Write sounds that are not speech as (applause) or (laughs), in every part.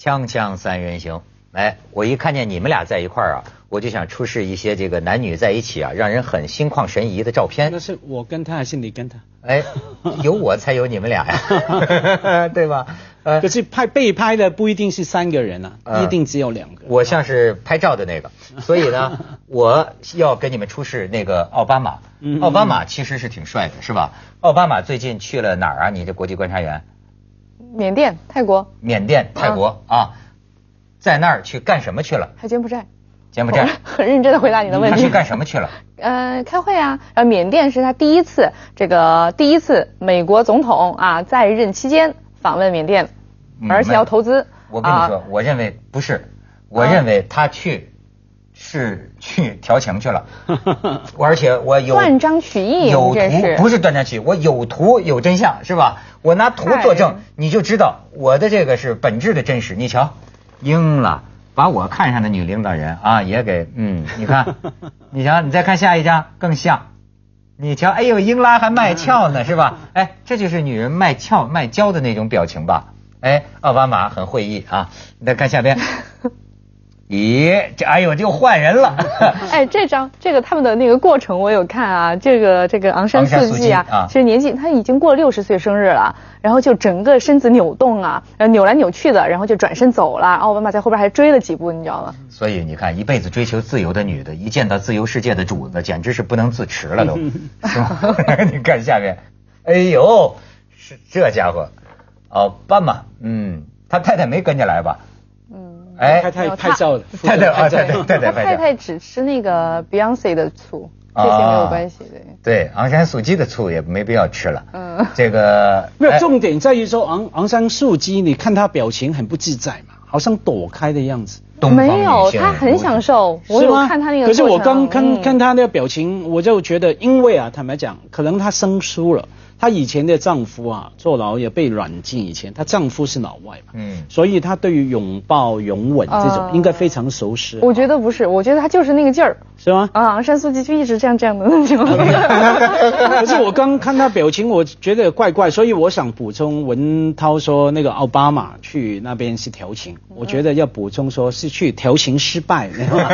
锵锵三人行，哎，我一看见你们俩在一块儿啊，我就想出示一些这个男女在一起啊，让人很心旷神怡的照片那。是我跟他还是你跟他？哎，有我才有你们俩呀，(laughs) 对吧？呃可，是拍被拍的不一定是三个人啊，嗯一定只有两个。我像是拍照的那个，所以呢，(laughs) 我要给你们出示那个奥巴马嗯。奥巴马其实是挺帅的，是吧？奥巴马最近去了哪儿啊？你这国际观察员，缅甸、泰国缅甸、泰国啊，在那儿去干什么去了？还柬埔寨。柬埔寨。(laughs) 很认真的回答你的问题。他去干什么去了？(laughs) 呃，开会啊，呃，缅甸是他第一次，这个第一次美国总统啊在任期间访问缅甸，嗯而且要投资。我跟你说，我认为不是，我认为他去是去调情去了，我 (laughs) 而且我有断章取义有图不是断章取义，我有图有真相是吧？我拿图作证，你就知道我的这个是本质的真实。你瞧，应了，把我看上的女领导人啊也给嗯，你看，(laughs) 你瞧，你再看下一张更像。你瞧，哎呦，英拉还卖俏呢，是吧？(laughs) 哎，这就是女人卖俏卖娇的那种表情吧？哎，奥巴马很会意啊。你再看下边，咦，这哎呦，就换人了。(laughs) 哎，这张这个他们的那个过程我有看啊，这个这个昂山素素季啊啊，其实年纪他已经过六十岁生日了，然后就整个身子扭动啊，呃扭来扭去的，然后就转身走了，奥巴马在后边还追了几步，你知道吗？所以你看，一辈子追求自由的女的，一见到自由世界的主子，简直是不能自持了都，(laughs) 是吧？(laughs) 你看下面，哎呦，是这家伙，奥巴马，嗯，他太太没跟着来吧？嗯，哎太太拍照的，太太啊，拍照太太太太他太。太只吃那个 Beyonce 的醋，这啊些没有关系，的。对，昂山素季的醋也没必要吃了。嗯这个哎没有重点在于说昂昂山素姬，你看她表情很不自在嘛，好像躲开的样子。没有，他很享受。我有是吗看他那个。可是我刚看嗯看她那个表情，我就觉得，因为啊，坦白讲，可能她生疏了。她以前的丈夫啊，坐牢也被软禁，以前她丈夫是老外嘛，嗯所以她对于拥抱、拥吻这种啊应该非常熟识。我觉得不是，我觉得她就是那个劲儿是吗？啊。昂山素季就一直这样这样的那种。(laughs) 可是我刚看她表情，我觉得怪怪，所以我想补充文涛说那个奥巴马去那边是调情，我觉得要补充说是去调情失败，你知道吗？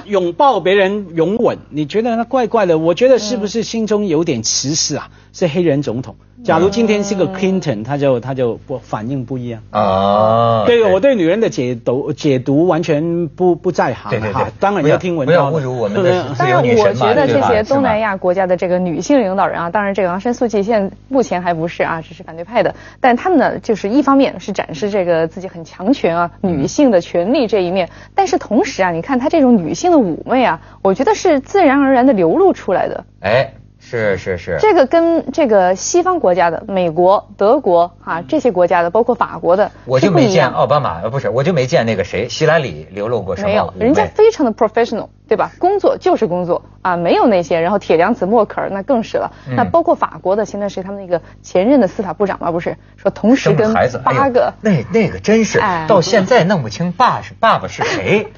(laughs) 拥抱别人拥吻，你觉得那怪怪的？我觉得是不是心中有点歧视啊？是黑人总统，假如今天是个 Clinton，他就他就不反应不一样。啊，对，我对女人的解读解读完全不不在行对对对。哈，当然不要要听文不要侮辱我们的当然，我觉得这些东南亚国家的这个女性领导人啊，当然这个昂山素季现在目前还不是啊，只是反对派的，但他们呢，就是一方面是展示这个自己很强权啊，女性的权利这一面，但是同时啊，你看她这种女性的妩媚啊，我觉得是自然而然的流露出来的。哎，是是是，这个跟这个西方国家的美国、德国啊这些国家的，包括法国的，我就没见奥巴马，呃，不是，我就没见那个谁，希拉里流露过什么没有，人家非常的 professional，对吧？工作就是工作啊，没有那些，然后铁娘子默克尔那更是了。嗯那包括法国的前段时间他们那个前任的司法部长嘛，不是说同时跟生孩子，哎呦八个，那那个真是哎到现在弄不清爸是爸爸是谁。(laughs)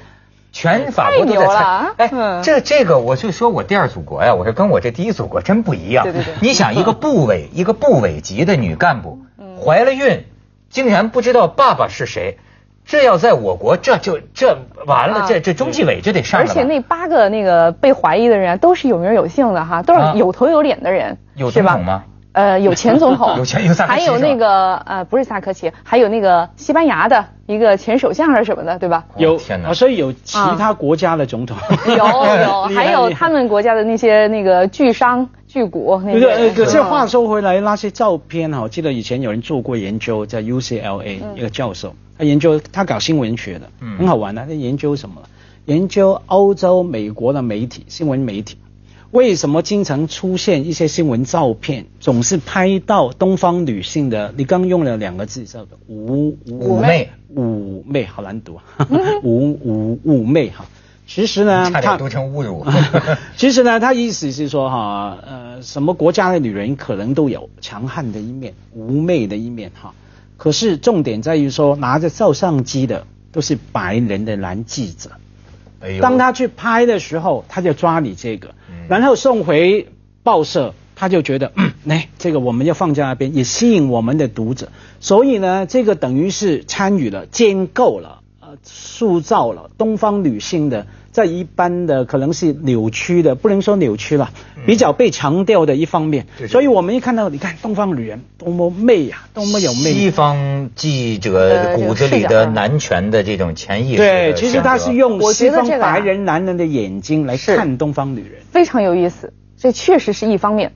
全法国都在猜。啊，哎，嗯。这这个我就说我第二祖国呀，我说跟我这第一祖国真不一样。对对对。你想一个部委一个部委级的女干部嗯。怀了孕，竟然不知道爸爸是谁，这要在我国这就这完了，啊。这这中纪委就得上了。而且那八个那个被怀疑的人啊，都是有名有姓的哈，都啊。是有头有脸的人，有是吧？总统吗？呃，有前总统，(laughs) 有前有萨科齐还有那个呃，不是萨科齐，还有那个西班牙的一个前首相还是什么的，对吧？有天哪啊，所以有其他国家的总统，有有，(laughs) 还有他们国家的那些那个巨商巨贾那对。可是嗯话说回来，那些照片哈，我记得以前有人做过研究，在 UCLA 嗯一个教授，他研究他搞新闻学的，嗯很好玩的。他研究什么？研究欧洲、美国的媒体新闻媒体，为什么经常出现一些新闻照片，总是拍到东方女性的？你刚用了两个字叫做妩妩媚，妩媚好难读啊，妩妩妩媚哈。其实呢，他差点读成侮辱。(laughs) 其实呢，他意思是说哈，呃，什么国家的女人可能都有强悍的一面、妩媚的一面哈。可是重点在于说，拿着照相机的都是白人的男记者。哎呦。当他去拍的时候，他就抓你这个。嗯，然后送回报社，他就觉得，嗯，哎，这个我们要放在那边，也吸引我们的读者。所以呢，这个等于是参与了、建构了、呃，塑造了东方女性的。在一般的可能是扭曲的，不能说扭曲了，比较被强调的一方面。所以我们一看到，你看东方女人多么媚呀，多么有魅力。西方记者骨子里的男权的这种潜意识。对，其实他是用西方白人男人的眼睛来看东方女人，非常有意思。这确实是一方面。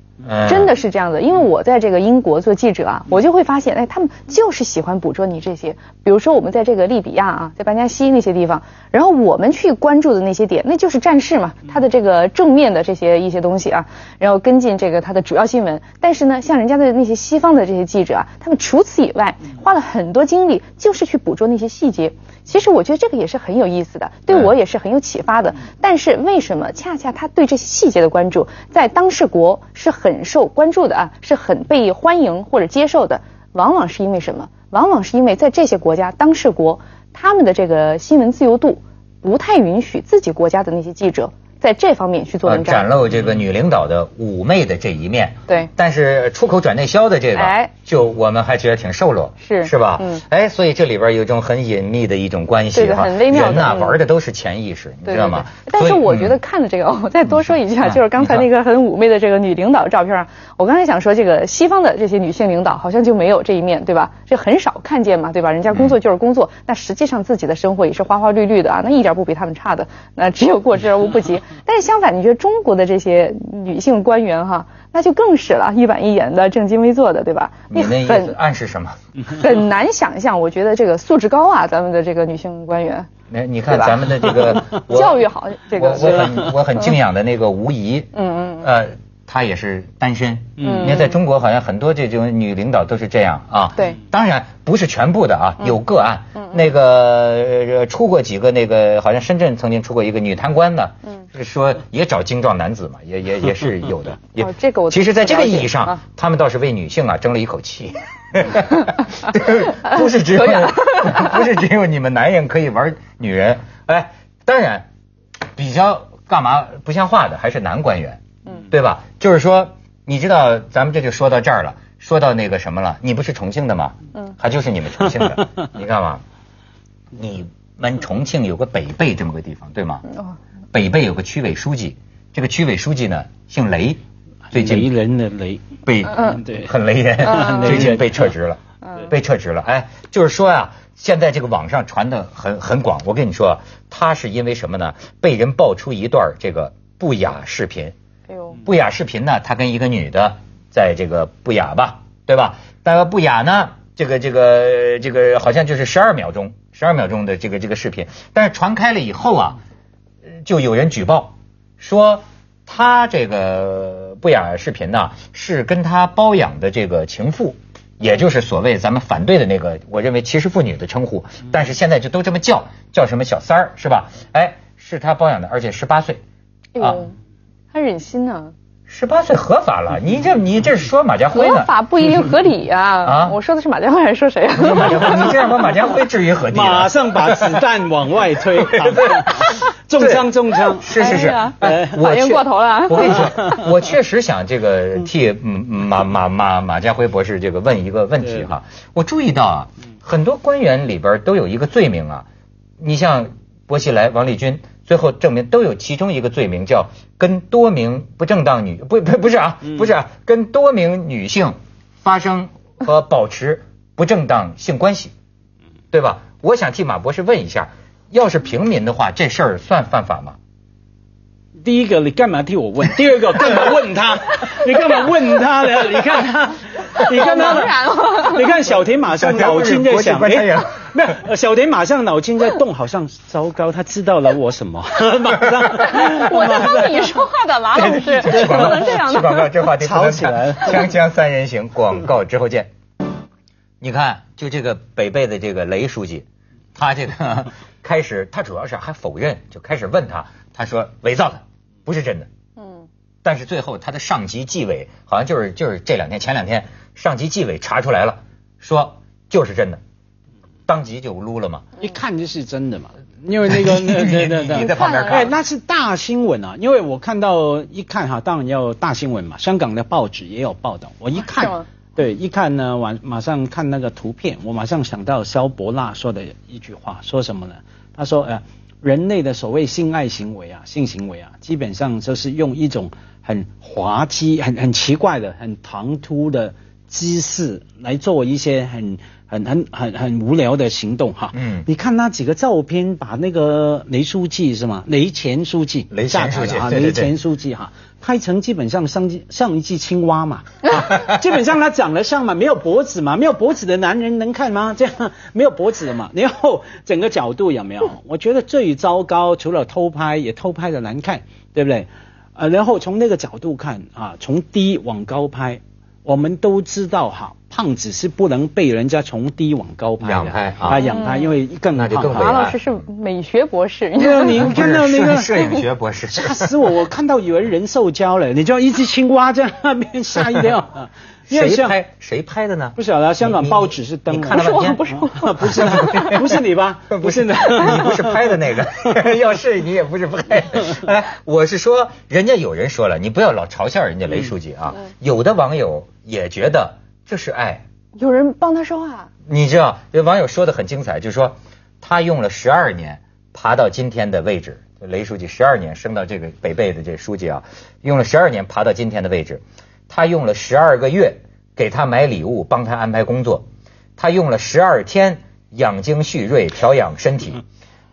真的是这样的，因为我在这个英国做记者啊，我就会发现，哎，他们就是喜欢捕捉你这些。比如说，我们在这个利比亚啊，在班加西那些地方，然后我们去关注的那些点，那就是战事嘛，它的这个正面的这些一些东西啊，然后跟进这个它的主要新闻。但是呢，像人家的那些西方的这些记者啊，他们除此以外，花了很多精力，就是去捕捉那些细节。其实我觉得这个也是很有意思的，对我也是很有启发的。但是为什么恰恰他对这些细节的关注，在当事国是很很受关注的啊，是很被欢迎或者接受的？往往是因为什么？往往是因为在这些国家当事国，他们的这个新闻自由度不太允许自己国家的那些记者。在这方面去做文章，展露这个女领导的妩媚的这一面。对，但是出口转内销的这个，哎，就我们还觉得挺瘦弱，是是吧？嗯，哎，所以这里边有一种很隐秘的一种关系哈，很微妙人呐，玩的都是潜意识，你知道吗？但是我觉得看了这个，(laughs) 我再多说一句啊，就是刚才那个很妩媚的这个女领导照片，我刚才想说，这个西方的这些女性领导好像就没有这一面对吧？这很少看见嘛，对吧？人家工作就是工作，那实际上自己的生活也是花花绿绿的啊，那一点不比他们差的，那只有过之而无不及。但是相反，你觉得？中国的这些女性官员哈，那就更是了，一板一眼的，正襟危坐的，对吧？你那意思暗示什么？很难想象，我觉得这个素质高啊，咱们的这个女性官员。那你看咱们的这个 (laughs) 教育好，这个我很我很敬仰的那个吴仪，嗯嗯呃。她也是单身，嗯，你看在中国好像很多这种女领导都是这样啊，对，当然不是全部的啊，有个案，嗯，那个出过几个那个，好像深圳曾经出过一个女贪官的，嗯，是说也找精壮男子嘛，也也也是 (laughs) 有的，也这个我其实在这个意义上，他们倒是为女性啊争了一口气，(laughs) 不是只有 (laughs) 不是只有你们男人可以玩女人，哎，当然比较干嘛不像话的还是男官员。嗯，对吧？就是说，你知道，咱们这就说到这儿了，说到那个什么了？你不是重庆的吗？嗯，还就是你们重庆的，(laughs) 你看嘛，你们重庆有个北碚这么个地方，对吗？哦，北碚有个区委书记，这个区委书记呢姓雷，最近雷人的雷，被嗯对，很雷人，最近被撤职了，被撤职了。哎，就是说呀，现在这个网上传的很很广，我跟你说，他是因为什么呢？被人爆出一段这个不雅视频。不雅视频呢？他跟一个女的在这个不雅吧，对吧？那个不雅呢？这个这个这个好像就是十二秒钟，十二秒钟的这个这个视频。但是传开了以后啊，就有人举报说他这个不雅视频呢是跟他包养的这个情妇，也就是所谓咱们反对的那个，我认为歧视妇女的称呼，但是现在就都这么叫，叫什么小三儿是吧？哎，是他包养的，而且十八岁啊。他忍心呢？十八岁合法了，你这你这是说马家辉呢？合法不一定合理呀！啊，我说的是马家辉还是说谁啊？马家辉，你这样把马家辉置于何地？马上把子弹往外推，(laughs) 中枪中枪！是是是，反应过头了。我跟你说，(laughs) 我确实想这个替马马马马家辉博士这个问一个问题哈。我注意到啊，很多官员里边都有一个罪名啊，你像薄熙来、王立军。最后证明都有其中一个罪名叫跟多名不正当女不不不是啊不是啊跟多名女性发生和保持不正当性关系，对吧？我想替马博士问一下，要是平民的话，这事儿算犯法吗？第一个，你干嘛替我问？第二个，干嘛问他？(laughs) 你干嘛问他呢？你看他，(laughs) 你看他，(laughs) 你看小田马上脑筋在想，哎，没有，小田马上脑筋在动，好像糟糕，他知道了我什么？马上，我在帮你说话的马老师，不能这样呢。广告，这话题吵起来了。锵锵三人行，广告之后见。你看，就这个北碚的这个雷书记，他这个开始，他主要是还否认，就开始问他，他说伪造的。不是真的，嗯，但是最后他的上级纪委好像就是就是这两天前两天上级纪委查出来了，说就是真的，当即就撸了嘛？一看就是真的嘛，因为那个 (laughs) 那那那那你在旁边哎，看，那是大新闻啊！因为我看到一看哈，当然要大新闻嘛，香港的报纸也有报道。我一看，对，一看呢，晚马上看那个图片，我马上想到萧伯纳说的一句话，说什么呢？他说，呃，人类的所谓性爱行为啊，性行为啊，基本上就是用一种很滑稽、很很奇怪的、很唐突的姿势来做一些很很很很很无聊的行动哈。嗯你看那几个照片，把那个雷书记是吗？雷前书记，雷前书记下台了啊，雷前书记哈，拍成基本上像像一只青蛙嘛，(laughs) 啊基本上他长得像嘛，没有脖子嘛，没有脖子的男人能看吗？这样没有脖子的嘛，然后整个角度有没有？我觉得最糟糕，除了偷拍，也偷拍的难看，对不对？呃，然后从那个角度看啊，从低往高拍，我们都知道哈，胖子是不能被人家从低往高拍的，仰拍啊啊，仰拍，因为更那就更胖马老师是美学博士，对啊，你看到那个摄摄影学博士，吓死我！我看到以为人兽交了，你知道一只青蛙在那边吓一跳啊！因为像谁拍谁拍的呢？不晓得香港报纸是登看了半天，不是我不是的 (laughs) 不是你吧？(laughs) 不是的，你不是拍的那个，(laughs) 要是你也不是拍的。哎，我是说，人家有人说了，你不要老嘲笑人家雷书记啊。有的网友也觉得这是爱，有人帮他说话，你知道，有网友说的很精彩，就是说他用了十二年爬到今天的位置。雷书记十二年升到这个北碚的这书记啊，用了十二年爬到今天的位置。他用了十二个月给他买礼物，帮他安排工作。他用了十二天养精蓄锐，调养身体。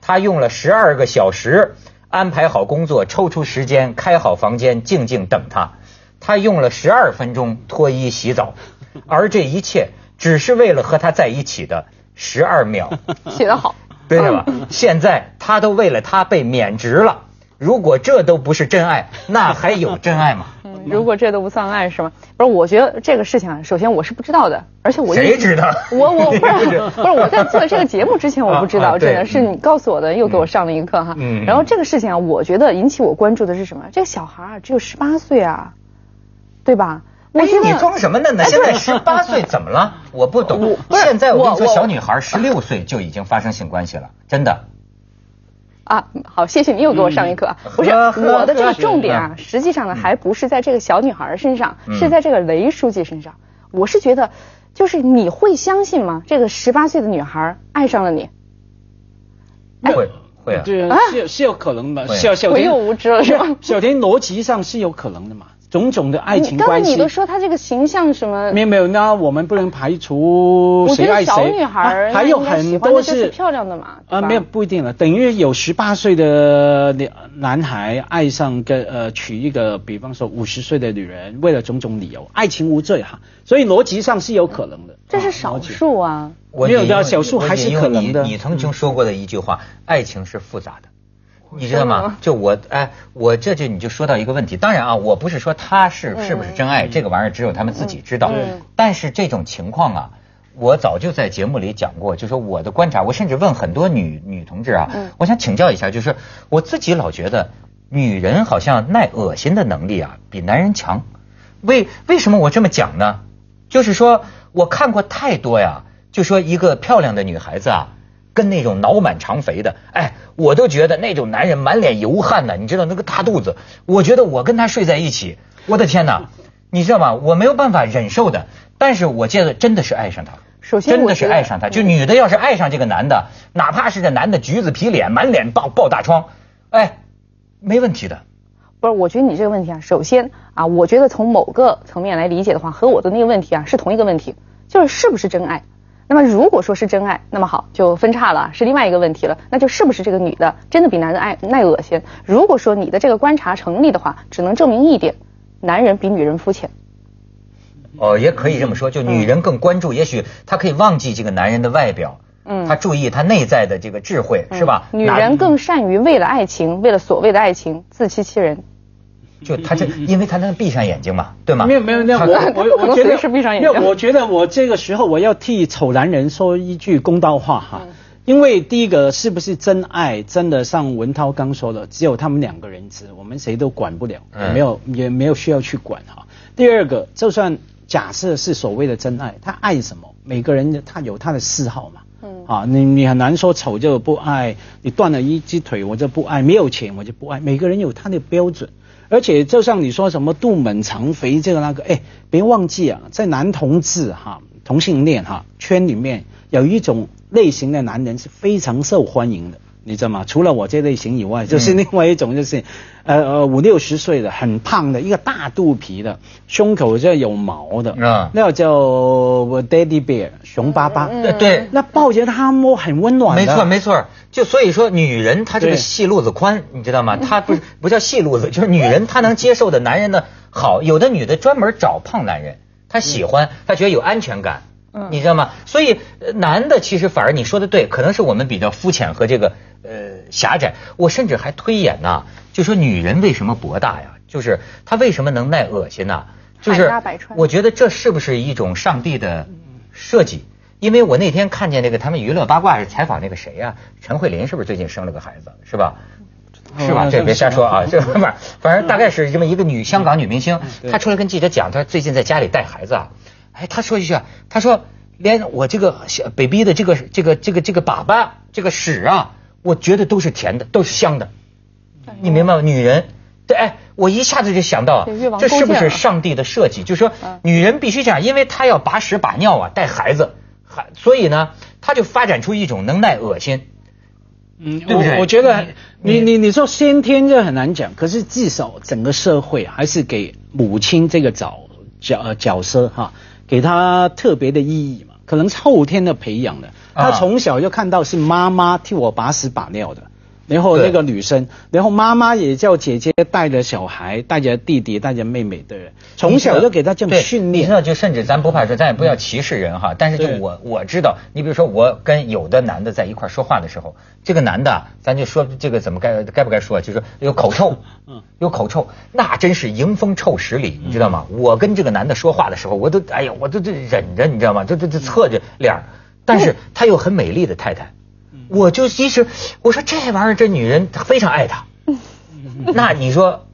他用了十二个小时安排好工作，抽出时间开好房间，静静等他。他用了十二分钟脱衣洗澡，(laughs) 而这一切只是为了和他在一起的十二秒，(laughs) 写得好。对吧？现在他都为了他被免职了。如果这都不是真爱，那还有真爱吗？嗯如果这都不算爱是吗？不是，我觉得这个事情啊，首先我是不知道的，而且我一谁知道 (laughs) 我我不是不是我在做这个节目之前我不知道，啊啊对真的是你告诉我的，又给我上了一课哈。嗯嗯然后这个事情啊，我觉得引起我关注的是什么？这个小孩啊，只有十八岁啊，对吧？我哎觉，得你装什么呢？呢？现在十八岁怎么了？我不懂。不是现在我跟你说，小女孩十六岁就已经发生性关系了，真的。啊，好，谢谢你又给我上一课啊。不是我的这个重点啊，实际上呢，还不是在这个小女孩身上，嗯是在这个雷书记身上。我是觉得，就是你会相信吗？这个十八岁的女孩爱上了你，会会啊。对，是是有可能的。我又无知了是吧？小田逻辑上是有可能的嘛，种种的爱情关系刚才你都。说她这个形象什么没？有没有，那我们不能排除我觉得谁爱谁。小女孩啊还有很多是漂亮的嘛，啊，吧没有不一定了，等于有十八岁的男男孩爱上个呃娶一个，比方说五十岁的女人，为了种种理由，爱情无罪哈，所以逻辑上是有可能的。这是少数啊。我没有的小数还是可能的你你曾经说过的一句话，爱情是复杂的。你知道吗？就我哎，我这就你就说到一个问题。当然啊，我不是说他是是不是真爱，这个玩意儿只有他们自己知道嗯。但是这种情况啊，我早就在节目里讲过，就说我的观察，我甚至问很多女女同志啊，嗯我想请教一下，就是我自己老觉得女人好像耐恶心的能力啊比男人强。为为什么我这么讲呢？就是说我看过太多呀，就说一个漂亮的女孩子啊，跟那种脑满肠肥的，哎，我都觉得那种男人满脸油汗的，你知道那个大肚子，我觉得我跟他睡在一起，我的天哪，你知道吗？我没有办法忍受的，但是我觉得真的是爱上他。首先真的是爱上他，就嗯女的要是爱上这个男的，哪怕是这男的橘子皮脸，满脸爆爆大疮，哎，没问题的。不是，我觉得你这个问题啊，首先啊，我觉得从某个层面来理解的话，和我的那个问题啊是同一个问题，就是是不是真爱。那么如果说是真爱，那么好就分叉了，是另外一个问题了，那就是不是这个女的真的比男的爱耐恶心？如果说你的这个观察成立的话，只能证明一点，男人比女人肤浅。哦，也可以这么说，就女人更关注，也许她可以忘记这个男人的外表，嗯她注意他内在的这个智慧，是吧？女人更善于为了爱情，为了所谓的爱情自欺欺人。就他这，因为他能闭上眼睛嘛，对吗？没有没有，那我我我觉得是闭上眼睛没有我觉得我这个时候我要替丑男人说一句公道话哈，嗯因为第一个是不是真爱，真的像文涛刚说的，只有他们两个人知，我们谁都管不了，嗯也没有也没有需要去管哈。第二个，就算假设是所谓的真爱，他爱什么？每个人他有他的嗜好嘛。嗯啊，你你很难说丑就不爱，你断了一只腿我就不爱，没有钱我就不爱，每个人有他的标准。而且就像你说什么肚满肠肥这个那个，哎，别忘记啊，在男同志哈同性恋哈圈里面有一种类型的男人是非常受欢迎的，你知道吗？除了我这类型以外，就是另外一种就是，呃呃五六十岁的很胖的一个大肚皮的，胸口这有毛的，啊。那个叫 daddy bear 熊巴巴，嗯。对对，那抱着他摸很温暖的，没错没错，就所以说女人她这个对。细路子宽，你知道吗？她不是不叫细路子，(laughs) 就是女人她能接受的男人的好，有的女的专门找胖男人，她喜欢，她觉得有安全感。嗯你知道吗？所以呃男的其实反而你说的对，可能是我们比较肤浅和这个呃狭窄。我甚至还推演呐，就说女人为什么博大呀？就是她为什么能耐恶心呐？就是我觉得这是不是一种上帝的设计？因为我那天看见那个他们娱乐八卦是采访那个谁呀、陈慧琳是不是最近生了个孩子，是吧？是吧？哦这别瞎说啊！这 (laughs) 不是，反正大概是这么一个女香港女明星，她出来跟记者讲，她最近在家里带孩子啊。哎，他说一句啊，她说连我这个小 baby 的这个这个这个这个粑粑这个屎啊，我觉得都是甜的，都是香的。你明白吗？女人，对，哎，我一下子就想到这是不是上帝的设计？就是说嗯，女人必须这样，因为她要把屎把尿啊，带孩子，还所以呢，她就发展出一种能耐恶心。嗯，对不对我我觉得你你你你说先天这很难讲，可是至少整个社会还是给母亲这个角角呃角色哈，给他特别的意义嘛，可能是后天的培养的。他从小就看到是妈妈替我把屎把尿的。然后那个女生，然后妈妈也叫姐姐带着小孩，带着弟弟，带着妹妹对，从小就给他这种对训练。你知道，就甚至咱不怕说，咱也不要歧视人哈。但是就我我知道，你比如说我跟有的男的在一块说话的时候，这个男的啊咱就说这个怎么该该不该说，就是说有口臭，嗯，有口臭，那真是迎风臭十里，你知道吗？我跟这个男的说话的时候，我都哎呀，我都这忍着，你知道吗？这这这侧着脸，但是他有很美丽的太太，我就其实我说这玩意儿，这女人她非常爱他，那你说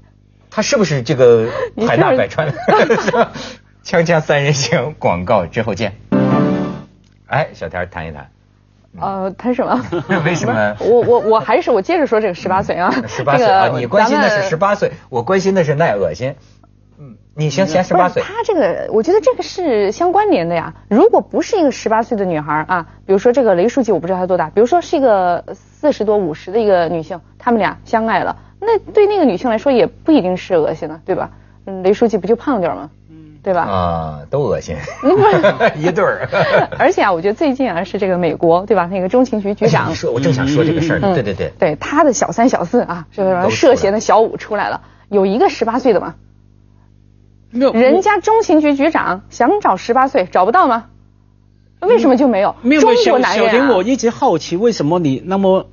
他是不是这个海纳百川？(laughs) 锵锵三人行，广告之后见。哎，小田谈一谈，呃，谈什么？(laughs) 为什么？我我我还是我接着说这个十八岁啊，十八岁啊，你关心的是十八岁，我关心的是耐恶心。嗯，你先先十八岁他这个，我觉得这个是相关联的呀。如果不是一个十八岁的女孩啊，比如说这个雷书记，我不知道她多大，比如说是一个四十多、五十的一个女性，他们俩相爱了，那对那个女性来说也不一定是恶心的，对吧？嗯，雷书记不就胖点儿吗？对吧？啊，都恶心，(laughs) 一对儿。(laughs) 而且啊，我觉得最近啊是这个美国，对吧？那个中情局局长哎，说，我正想说这个事儿呢。嗯对对对，对他的小三小四啊，这个涉嫌的小五出来了，有一个十八岁的嘛，没有人家中情局局长想找十八岁找不到吗？为什么就没有？没有，中国小男人、小田，啊、我一直好奇为什么你那么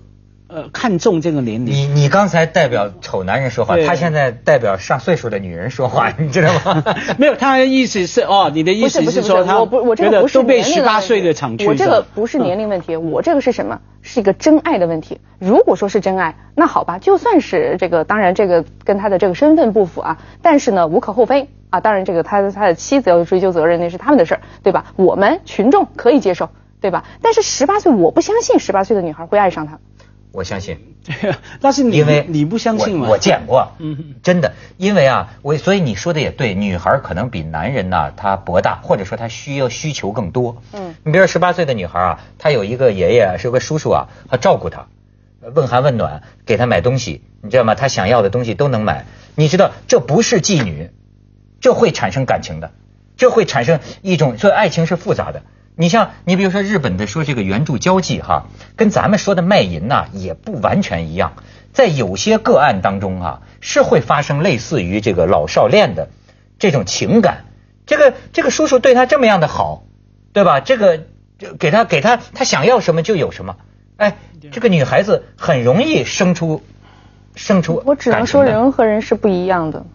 呃看重这个年龄。你你刚才代表丑男人说话，他现在代表上岁数的女人说话，你知道吗？(laughs) 没有，他的意思是哦，你的意思不是，说他我不我这觉个不是得都被年龄问题十八岁的厂区我这个不是年龄问题，我这个是什么？是一个真爱的问题。如果说是真爱，那好吧，就算是这个，当然这个跟他的这个身份不符啊，但是呢无可厚非啊。当然这个他的他的妻子要追究责任那是他们的事儿，对吧？我们群众可以接受，对吧？但是十八岁，我不相信十八岁的女孩会爱上他。我相信。对啊，但是你因为你不相信吗？我我见过，嗯真的，因为啊，我所以你说的也对，女孩可能比男人呐、她博大，或者说她需要需求更多。嗯你比如说十八岁的女孩啊，她有一个爷爷是个叔叔啊，他照顾她，问寒问暖，给她买东西，你知道吗？她想要的东西都能买。你知道这不是妓女，这会产生感情的，这会产生一种，所以爱情是复杂的。你像你比如说日本的说这个援助交际哈，跟咱们说的卖淫呐、也不完全一样，在有些个案当中啊，是会发生类似于这个老少恋的这种情感。这个这个叔叔对他这么样的好，对吧？这个这给他给他他想要什么就有什么。哎，这个女孩子很容易生出生出我只能说人和人是不一样的。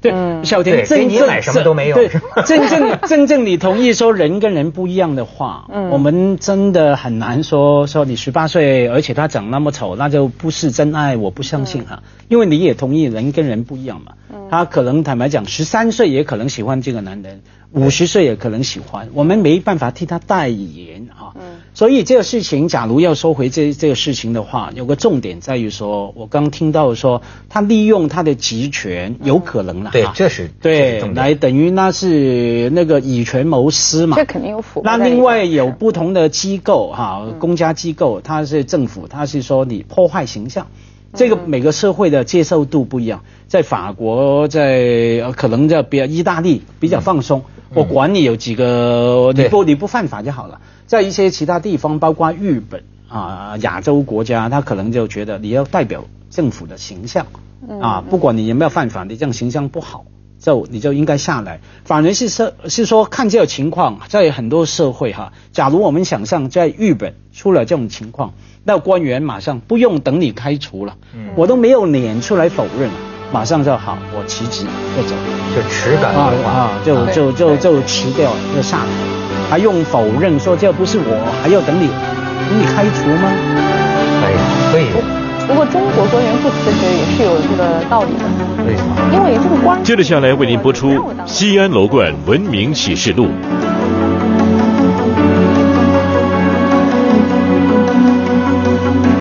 对，嗯。小对田真正给你买什么都没有对，(laughs) 真正真正你同意说人跟人不一样的话，嗯。我们真的很难说说你十八岁，而且他长那么丑，那就不是真爱，我不相信哈，因为你也同意人跟人不一样嘛。嗯他可能坦白讲，十三岁也可能喜欢这个男人，五十岁也可能喜欢，我们没办法替他代言啊。所以这个事情，假如要收回这这个事情的话，有个重点在于说，我刚听到说他利用他的职权，有可能了。对，这是对，来等于那是那个以权谋私嘛。这肯定有腐。那另外有不同的机构哈，公家机构，他是政府，他是说你破坏形象。这个每个社会的接受度不一样，在法国，在可能在比较意大利比较放松，我管你有几个，你不你不犯法就好了。在一些其他地方，包括日本啊亚洲国家，他可能就觉得你要代表政府的形象啊，不管你有没有犯法，你这样形象不好，就你就应该下来。反而是说，是说看这个情况，在很多社会哈，假如我们想象在日本出了这种情况。那官员马上不用等你开除了，我都没有脸出来否认，马上就好，我辞职就走，就辞感啊啊，就就就就辞掉就下来，还用否认说这不是我，还要等你等你开除吗？哎呀，可以。不过中国官员不辞职也是有这个道理的，为什么？因为这个官。接着下来为您播出《西安楼冠文明启示录》。